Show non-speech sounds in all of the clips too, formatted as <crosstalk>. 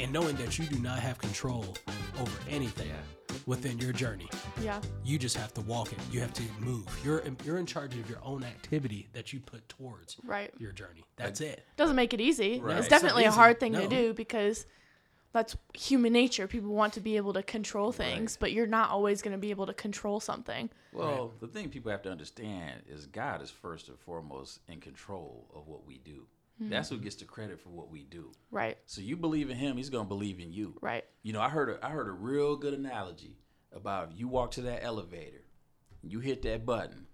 and knowing that you do not have control over anything within your journey. Yeah. You just have to walk it. You have to move. You're in, you're in charge of your own activity that you put towards Right. your journey. That's it. Doesn't make it easy. Right. It's It's definitely a hard thing No. to do because that's human nature. People want to be able to control things, but you're not always going to be able to control something. Well, the thing people have to understand is God is first and foremost in control of what we do. That's who mm-hmm. gets the credit for what we do. Right. So you believe in Him, He's gonna believe in you. Right. You know, I heard a, I heard a real good analogy about if you walk to that elevator, you hit that button,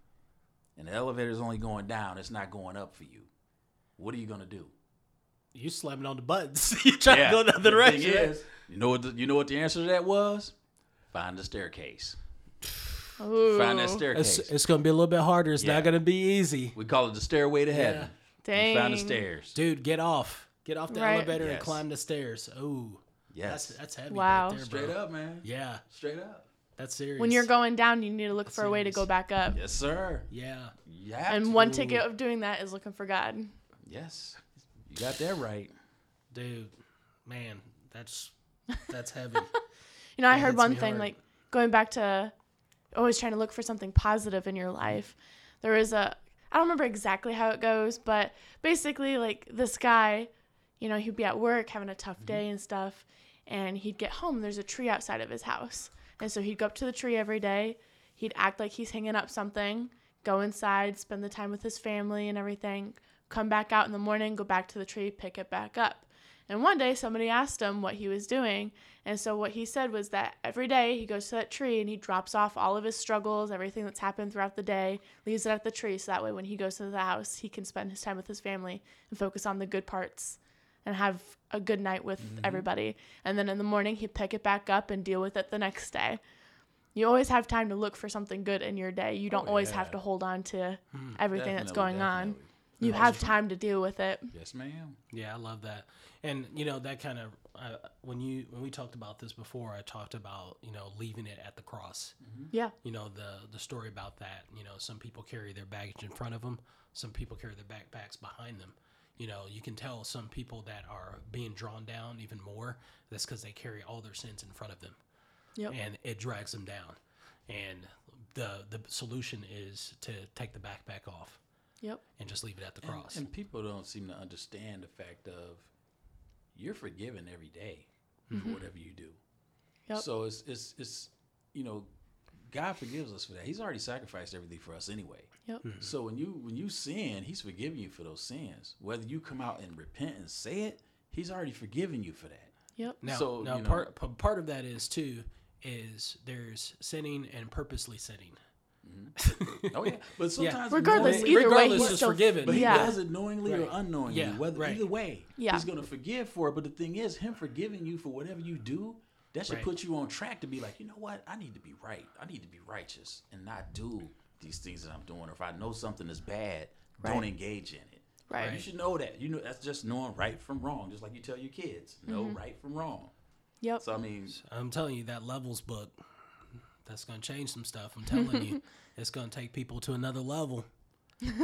and the elevator's only going down, it's not going up for you. What are you gonna do? You slamming on the buttons. <laughs> you trying to go the other the thing direction. is, you know what? The, you know what the answer to that was? Find the staircase. Ooh. Find that staircase. It's, it's going to be a little bit harder. It's Yeah. not going to be easy. we call it the stairway to heaven. Dang. You found the stairs. Dude, get off. Get off the Right. elevator and climb the stairs. Oh, Yes. that's that's heavy. Wow. Right there, bro. Straight up, man. Yeah, Straight up. that's serious. When you're going down, you need to look for a way to go back up. Yes, sir. yeah, You have And to. one ticket of doing that is looking for God. Yes. You got that right. dude, man, that's that's heavy. <laughs> You know, I That heard one thing hard. like going back to always trying to look for something positive in your life. There was a I don't remember exactly how it goes, but basically like this guy, you know, he'd be at work having a tough mm-hmm. day and stuff, and he'd get home. There's a tree outside of his house, and so he'd go up to the tree every day. He'd act like he's hanging up something, go inside, spend the time with his family and everything. Come back out in the morning, go back to the tree, pick it back up. And one day somebody asked him what he was doing. And so what he said was that every day he goes to that tree and he drops off all of his struggles, everything that's happened throughout the day, leaves it at the tree so that way when he goes to the house, he can spend his time with his family and focus on the good parts and have a good night with mm-hmm. everybody. And then in the morning he'd pick it back up and deal with it the next day. You always have time to look for something good in your day. You don't oh, always have to hold on to hmm. everything that's Definitely, going on. Definitely. You have time to deal with it. Yes, ma'am. Yeah, I love that. And you know that kind of uh, when you when we talked about this before, I talked about you know leaving it at the cross. Yeah. You know the the story about that. You know some people carry their baggage in front of them, some people carry their backpacks behind them. You know you can tell some people that are being drawn down even more. That's because they carry all their sins in front of them, Yep. and it drags them down. And the the solution is to take the backpack off Yep. and just leave it at the cross. and people don't seem to understand the fact of you're forgiven every day for mm-hmm. whatever you do. Yep. So it's it's it's you know, God forgives us for that. He's already sacrificed everything for us anyway. Yep. Mm-hmm. So when you when you sin, He's forgiving you for those sins. Whether you come out and repent and say it, He's already forgiven you for that. Yep. Now, So, now you know- part part of that is too is there's sinning and purposely sinning. Oh yeah, but sometimes Regardless, knowingly- either way, regardless, he's it's still forgiven. But he Yeah. does it knowingly or unknowingly. Yeah, Whether right. either way, Yeah. he's gonna forgive for it. But the thing is, him forgiving you for whatever you do, that should Right. put you on track to be like, you know what? I need to be right. I need to be righteous and not do these things that I'm doing. Or if I know something is bad, don't engage in it. Right. You should know that. You know that's just knowing right from wrong. Just like you tell your kids, know Mm-hmm. right from wrong. Yep. So I mean, I'm telling you that levels book that's going to change some stuff. I'm telling you, <laughs> it's going to take people to another level.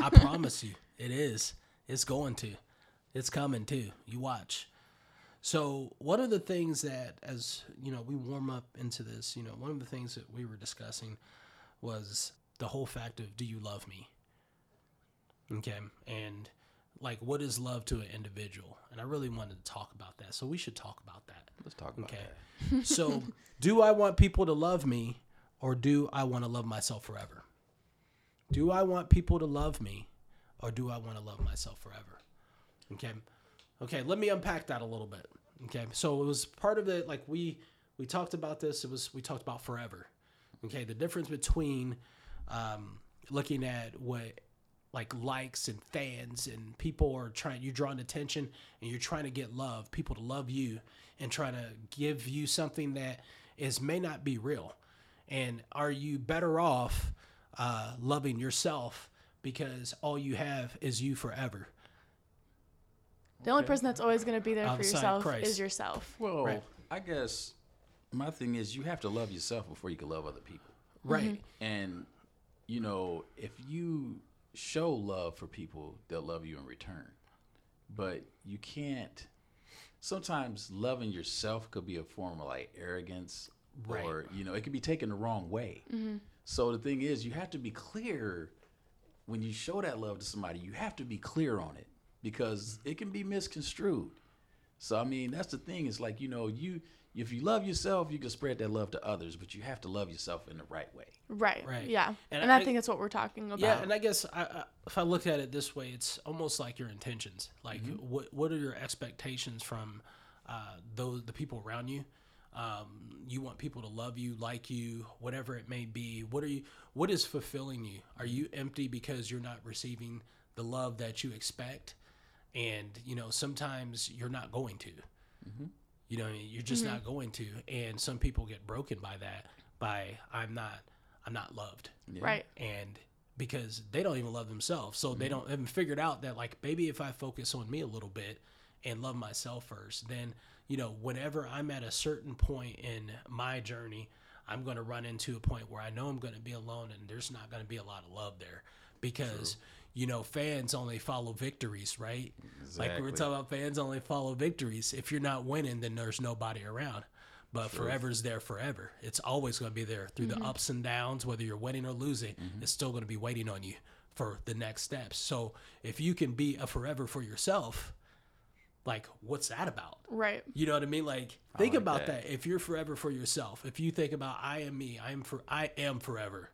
I <laughs> promise you, it is. It's going to. It's coming too. You watch. So, one of the things that, as you know, we warm up into this, you know, one of the things that we were discussing was the whole fact of do you love me? Okay. And like, what is love to an individual? And I really wanted to talk about that. So, we should talk about that. let's talk about Okay. that. so, <laughs> do I want people to love me or do I want to love myself forever? Do I want people to love me or do I want to love myself forever? Okay. Okay, let me unpack that a little bit. Okay. So, it was part of it like we we talked about this, it was we talked about forever. Okay, the difference between um, looking at what like likes and fans and people are trying you're drawing attention and you're trying to get love people to love you and trying to give you something that is may not be real and are you better off uh, loving yourself because all you have is you forever The only person that's always going to be there for yourself Christ. is yourself. Well, Right. I guess my thing is you have to love yourself before you can love other people. right And you know, if you show love for people, they'll love you in return. But you can't sometimes loving yourself could be a form of like arrogance, Right. or you know, it could be taken the wrong way. So the thing is, you have to be clear when you show that love to somebody. You have to be clear on it because it can be misconstrued. So I mean, that's the thing. It's like you know, you if you love yourself, you can spread that love to others, but you have to love yourself in the right way. Right. Right. Yeah. And And, I, I- think that's what we're talking about. Yeah, and I guess I, I, if I look at it this way, it's almost like your intentions. Like, what what are your expectations from uh, those the people around you? Um, you want people to love you, like you, whatever it may be. What are you? What is fulfilling you? Are you empty because you're not receiving the love that you expect? And you know, sometimes you're not going to. You know, I mean? you're just not going to. And some people get broken by that. By I'm not, I'm not loved Right. and because they don't even love themselves so Mm-hmm. they don't haven't figured out that like maybe if i focus on me a little bit and love myself first then you know whenever i'm at a certain point in my journey i'm going to run into a point where i know i'm going to be alone and there's not going to be a lot of love there. Because you know fans only follow victories right? Like we were talking about fans only follow victories. If you're not winning then there's nobody around. But forever's there forever. It's always going to be there through the mm-hmm. ups and downs, whether you're winning or losing. Mm-hmm. It's still going to be waiting on you for the next steps. So if you can be a forever for yourself, like what's that about? Right. You know what I mean? Like think like about that. that. If you're forever for yourself, if you think about I am me, I am for I am forever.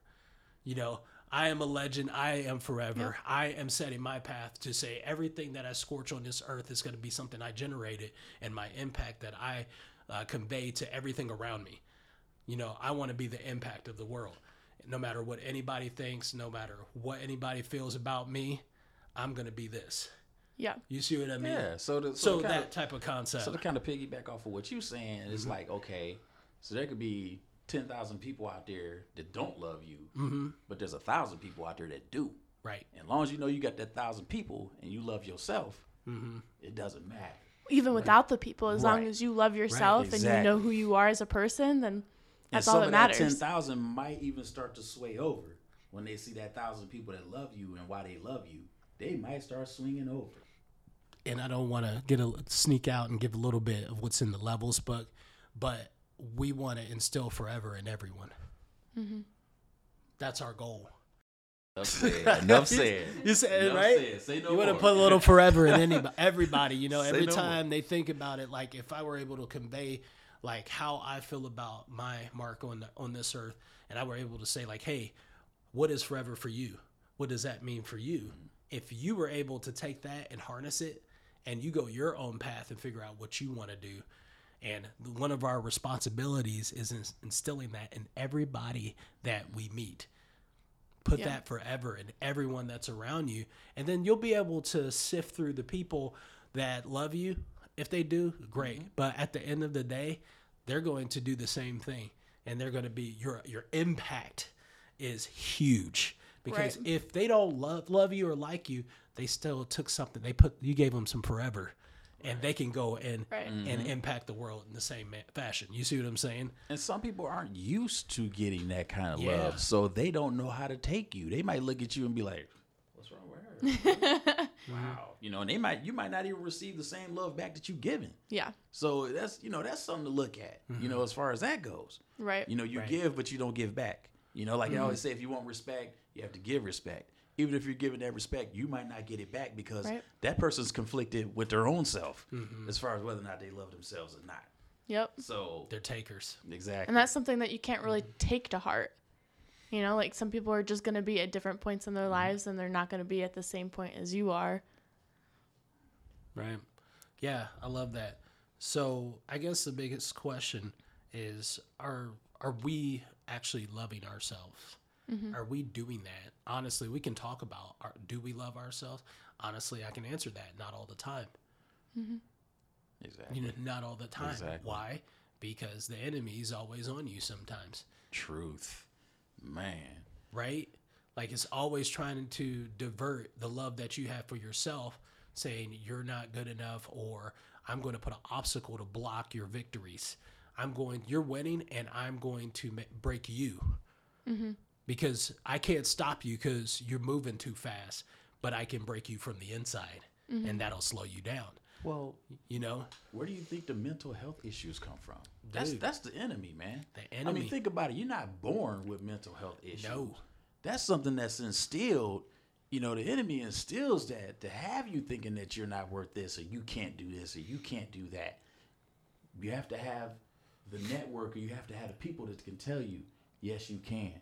You know, I am a legend. I am forever. I am setting my path to say everything that I scorch on this earth is going to be something I generated and my impact that I uh, convey to everything around me. You know, I want to be the impact of the world. No matter what anybody thinks, no matter what anybody feels about me, I'm going to be this. Yeah. You see what I mean? Yeah. So the So the kinda- that type of concept. So to kind of piggyback off of what you're saying, it's Mm-hmm. like okay, so there could be ten thousand people out there that don't love you, Mm-hmm. but there's a thousand people out there that do. right. And as long as you know you got that thousand people and you love yourself, Mm-hmm. it doesn't matter. Even without the people, as long as you love yourself and you know who you are as a person, then that's and all that of that matters. ten thousand might even start to sway over when they see that thousand people that love you and why they love you. They might start swinging over. And I don't want to get a sneak out and give a little bit of what's in the levels, but but we want to instill forever in everyone. Mm-hmm. That's our goal. Enough said. Enough <laughs> said. You said Enough right. said. Say no you want to put a little forever in anybody, <laughs> everybody. You know, every no more. time they think about it, like if I were able to convey like how I feel about my mark on the, on this earth, and I were able to say like, hey, what is forever for you? What does that mean for you? Mm-hmm. If you were able to take that and harness it, and you go your own path and figure out what you want to do. And one of our responsibilities is instilling that in everybody that we meet put Yeah. that forever in everyone that's around you and then you'll be able to sift through the people that love you if they do great Mm-hmm. but at the end of the day they're going to do the same thing and they're going to be your your impact is huge because Right. if they don't love love you or like you they still took something they put you gave them some forever and they can go and Right. Mm-hmm. and impact the world in the same fashion you see what i'm saying And some people aren't used to getting that kind of Yeah. love, so they don't know how to take you. They might look at you and be like, "What's wrong with her?" <laughs> wow, you know, and they might you might not even receive the same love back that you've given. Yeah. So that's you know that's something to look at. You mm-hmm. know, as far as that goes, Right. you know, you Right. give but you don't give back. You know, like I mm-hmm. always say, if you want respect, you have to give respect. Even if you're giving that respect, you might not get it back because Right. that person's conflicted with their own self mm-hmm. as far as whether or not they love themselves or not. Yep. So they're takers exactly. And that's something that you can't really mm-hmm. take to heart. You know, like some people are just going to be at different points in their mm-hmm. lives and they're not going to be at the same point as you are. Right. Yeah, I love that. So I guess the biggest question is are are we actually loving ourselves? Mm-hmm. Are we doing that? Honestly, we can talk about our, do we love ourselves? Honestly, I can answer that not all the time. Mm-hmm. exactly. You know, not all the time. Exactly. Why? Because the enemy is always on you sometimes, Truth, man. right? Like it's always trying to divert the love that you have for yourself, saying you're not good enough, or I'm going to put an obstacle to block your victories. I'm going, you're winning, and I'm going to ma- break you mm-hmm. Because I can't stop you because you're moving too fast, but I can break you from the inside, and mm-hmm. that'll slow you down. Well, You know, where do you think the mental health issues come from? That's Dude. that's the enemy, man. The enemy. I mean, think about it. You're not born with mental health issues. No. That's something that's instilled. You know, the enemy instills that to have you thinking that you're not worth this or you can't do this or you can't do that. You have to have the network or you have to have the people that can tell you, yes, you can.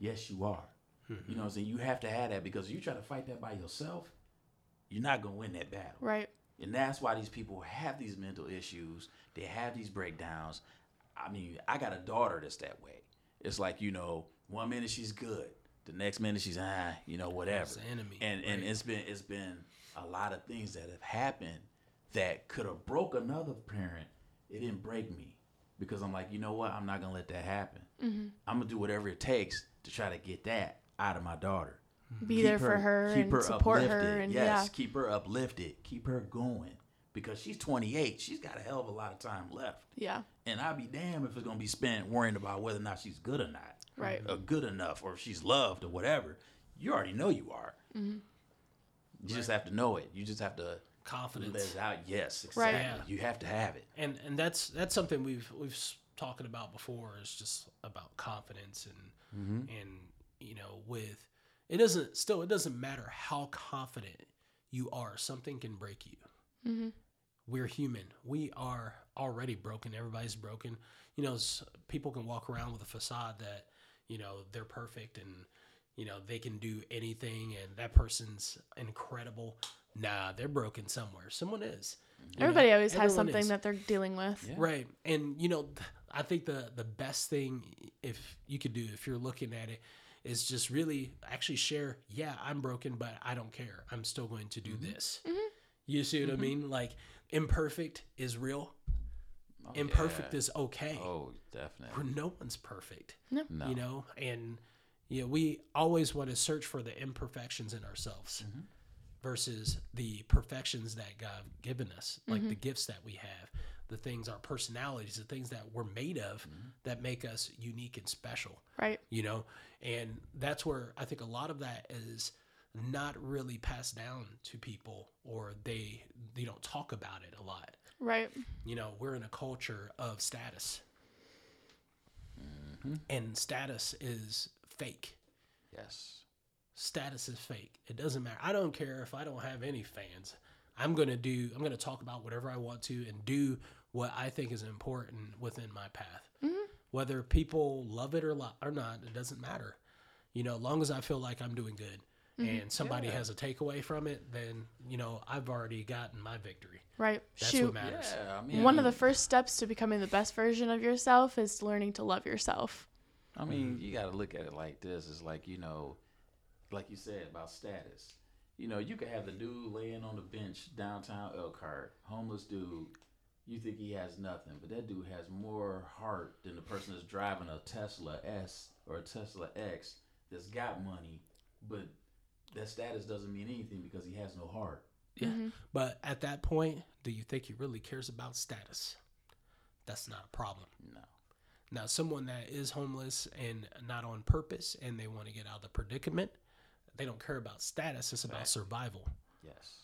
Yes, you are. You know what I'm saying? You have to have that because you try to fight that by yourself, you're not going to win that battle. Right. And that's why these people have these mental issues. They have these breakdowns. I mean, I got a daughter that's that way. It's like, you know, one minute she's good. The next minute she's ah, you know, whatever. It's the enemy, And and it's been it's been a lot of things that have happened that could have broke another parent. It didn't break me. Because I'm like, you know what? I'm not gonna let that happen. I'm gonna do whatever it takes to try to get that out of my daughter Be there for her and support her uplifted. and yes, yeah. keep her uplifted, keep her going because she's 28. She's got a hell of a lot of time left, Yeah. and I'll be damned if it's gonna be spent worrying about whether or not she's good or not, Right. or good enough, or if she's loved or whatever. You already know you are. Mm-hmm. You just have to know it. You just have to let confidence. it out. Yes, Right. exactly. Yeah. You have to have it. and and that's that's something we've we've s- talking about before is just about confidence and and you know with it doesn't still it doesn't matter how confident you are something can break you mm-hmm. we're human we are already broken everybody's broken you know people can walk around with a facade that you know they're perfect and you know they can do anything and that person's incredible nah they're broken somewhere someone is You know, Everybody always has something is. that they're dealing with. Yeah. Right. And you know, I think the the best thing if you could do if you're looking at it is just really actually share, yeah, I'm broken, but I don't care. I'm still going to do mm-hmm. this. Mm-hmm. You see what I mm-hmm. mean? Like imperfect is real. Oh, imperfect yeah. is okay. Oh, definitely. Where no one's perfect. No. You know, and you know, we always want to search for the imperfections in ourselves versus the perfections that God given us, like the mm-hmm. gifts that we have, the things, our personalities, the things that we're made of mm-hmm. that make us unique and special. Right. You know, and that's where I think a lot of that is not really passed down to people or they they don't talk about it a lot Right. you know, we're in a culture of status. Mm-hmm. And status is fake. Yes. Status is fake. It doesn't matter. I don't care if I don't have any fans. I'm going to do, I'm going to talk about whatever I want to and do what I think is important within my path. Mm-hmm. Whether people love it or, lo- or not, it doesn't matter. You know, as long as I feel like I'm doing good mm-hmm. and somebody has a takeaway from it, then, you know, I've already gotten my victory. Right. That's Shoot. what matters. Yeah. I mean, One of the first steps to becoming the best version of yourself is learning to love yourself. I mean, mm-hmm. you got to look at it like this. It's like, you know, like you said about status. You know, you could have the dude laying on the bench downtown Elkhart, homeless dude. You think he has nothing, but that dude has more heart than the person that's driving a Tesla S or a Tesla X that's got money, but that status doesn't mean anything because he has no heart. Yeah. Mm-hmm. But at that point, do you think he really cares about status? That's not a problem. No. Now, someone that is homeless and not on purpose and they want to get out of the predicament, they don't care about status. It's about survival. Yes.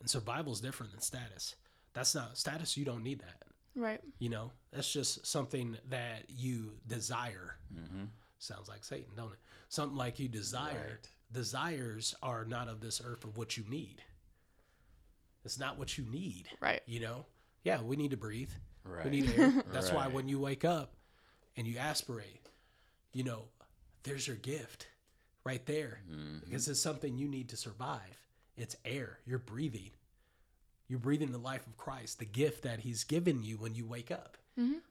And survival is different than status. That's not status. You don't need that. Right. You know, that's just something that you desire. Mm-hmm. Sounds like Satan, don't it? Something like you desire. Right. Desires are not of this earth of what you need. It's not what you need. Right. You know? Yeah, we need to breathe. Right. We need air. <laughs> That's why when you wake up and you aspirate, you know, there's your gift right there. Mm-hmm. Because it's something you need to survive. It's air. You're breathing. You're breathing the life of Christ, the gift that He's given you when you wake up.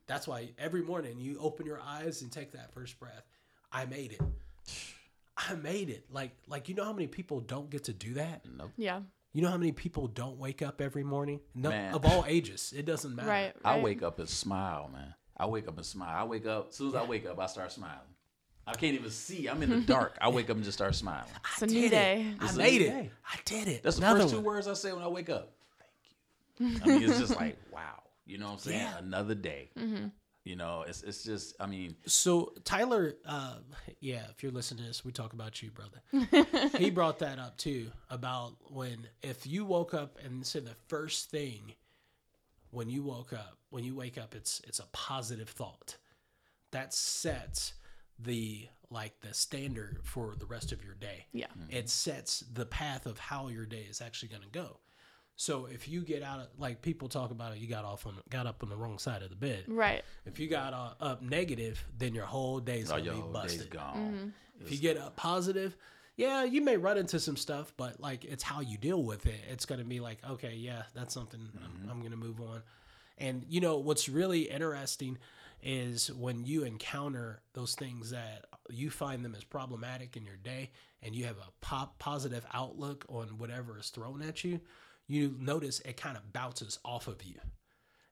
That's why every morning you open your eyes and take that first breath. I made it. <sighs> I made it. Like, like you know how many people don't get to do that? Nope. Yeah. You know how many people don't wake up every morning? No, Man. of all ages. It doesn't <laughs> matter. Right. I wake up and smile, man. I wake up and smile. I wake up as soon as I wake up, I start smiling. I can't even see. I'm in the dark. I wake up and just start smiling. It's a new day. I It's a made new it. day. I did it. That's the Another first two one. words I say when I wake up. Thank you. I mean, it's just <laughs> like wow. You know what I'm saying? Yeah. Another day. You know, it's it's just. I mean, So Tyler, uh, yeah, if you're listening to this, we talk about you, brother. <laughs> he brought that up too about when if you woke up and said the first thing when you woke up, when you wake up, it's it's a positive thought. That sets the like the standard for the rest of your day. Yeah. Mm-hmm. It sets the path of how your day is actually going to go. So if you get out of like people talk about it, you got off on got up on the wrong side of the bed. Right. If you got uh, up negative, then your whole day's oh, gonna your be whole day's busted. gone. Mm-hmm. If you get up positive, yeah, you may run into some stuff, but like it's how you deal with it. It's gonna be like, okay, yeah, that's something mm-hmm. I'm, I'm gonna move on. And you know what's really interesting is when you encounter those things that you find them as problematic in your day, and you have a pop positive outlook on whatever is thrown at you. You notice it kind of bounces off of you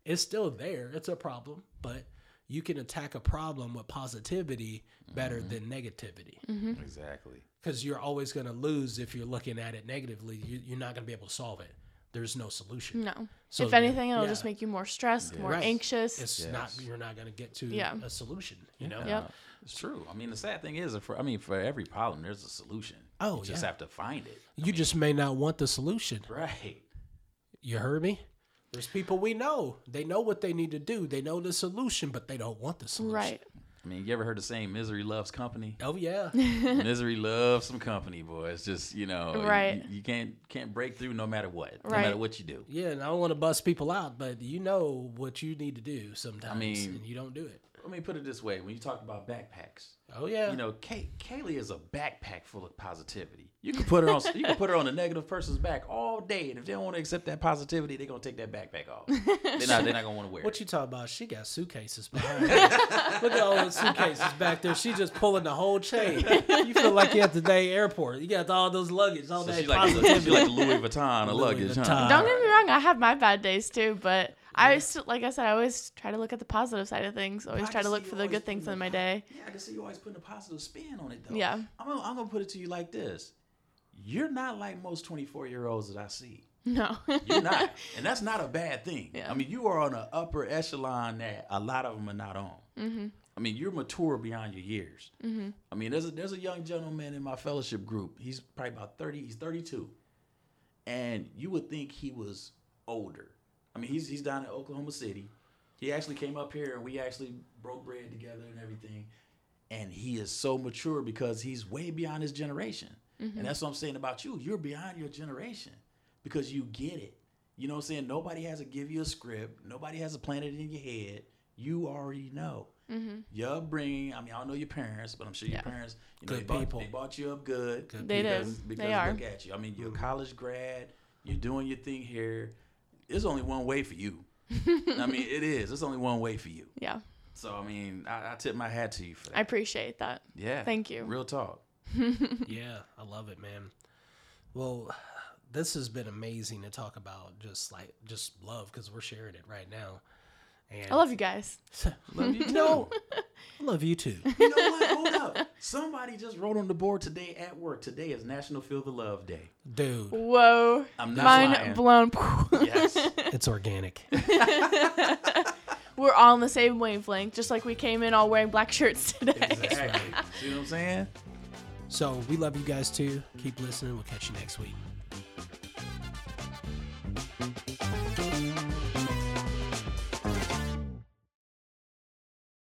it's still there. It's a problem, but you can attack a problem with positivity better mm-hmm. than negativity mm-hmm. Exactly. because you're always going to lose if you're looking at it negatively. You, you're not going to be able to solve it. There's no solution. No. So, if anything, it'll yeah. just make you more stressed, more Right. anxious. It's Yes. not. You're not going to get to Yeah. a solution. You know. Yep. It's true. I mean, the sad thing is, for I mean, for every problem, there's a solution. Oh, you just have to find it. You just may not want the solution. Right. You heard me. There's people we know. They know what they need to do. They know the solution, but they don't want the solution. Right. I mean, you ever heard the saying "misery loves company"? Oh yeah. <laughs> misery loves some company, boy. It's just you know, you- Right. You, can't can't break through no matter what, no matter what you do. yeah, and I don't want to bust people out, but you know what you need to do sometimes, mean- and you don't do it. Let me put it this way: when you talk about backpacks, Oh yeah. you know, Kay, Kaylee is a backpack full of positivity. You can put her on, you can put her on a negative person's back all day, and if they don't want to accept that positivity, they're gonna take that backpack off. <laughs> they're not, they're not gonna want to wear. It. What it. you talking about? She got suitcases behind her. <laughs> Look at all those suitcases back there. She just pulling the whole chain. You feel like you're at the day airport. You got all those luggage, all So that she like, the, positivity. she like Louis Vuitton of <laughs> Louis luggage, huh? Don't get me wrong, I have my bad days too, but I still, like I said, I always try to look at the positive side of things. Always try to look for the good things in my day. Yeah, I can see you always putting a positive spin on it though. Yeah. I'm gonna, I'm gonna put it to you like this: You're not like most 24 year olds that I see. No. You're not, <laughs> and that's not a bad thing. Yeah. I mean, you are on an upper echelon that a lot of them are not on. Mm-hmm. I mean, you're mature beyond your years. Mm-hmm. I mean, there's a there's a young gentleman in my fellowship group. He's probably about 30. He's 32, and you would think he was older. I mean, he's he's down in Oklahoma City. He actually came up here, and we actually broke bread together and everything. And he is so mature because he's way beyond his generation. And mm-hmm. that's what I'm saying about you. You're beyond your generation because you get it. You know what I'm saying? Nobody has to give you a script. Nobody has to plant it in your head. You already know. Mm-hmm. Your upbringing. I mean, I don't know your parents, but I'm sure your Yeah. parents, you know, Good they brought, people. they brought you up good. Good They because, did. Because They are. look at you. I mean, you're a college grad. You're doing your thing here. There's only one way for you. <laughs> I mean, it is. There's only one way for you. yeah. So I mean, I, I tip my hat to you for that. I appreciate that. yeah. Thank you. Real talk. <laughs> yeah, I love it, man. Well, this has been amazing to talk about. Just like just love because we're sharing it right now. And I love you guys. <laughs> Love you too. No, I love you too. You know what? Hold up. Somebody just wrote on the board today at work. Today is National Feel the Love Day. Dude, Whoa. I'm not Mind lying. blown. Yes. <laughs> it's organic. <laughs> We're all on the same wavelength, just like we came in all wearing black shirts today. exactly. See what I'm saying? So we love you guys too. Keep listening. We'll catch you next week.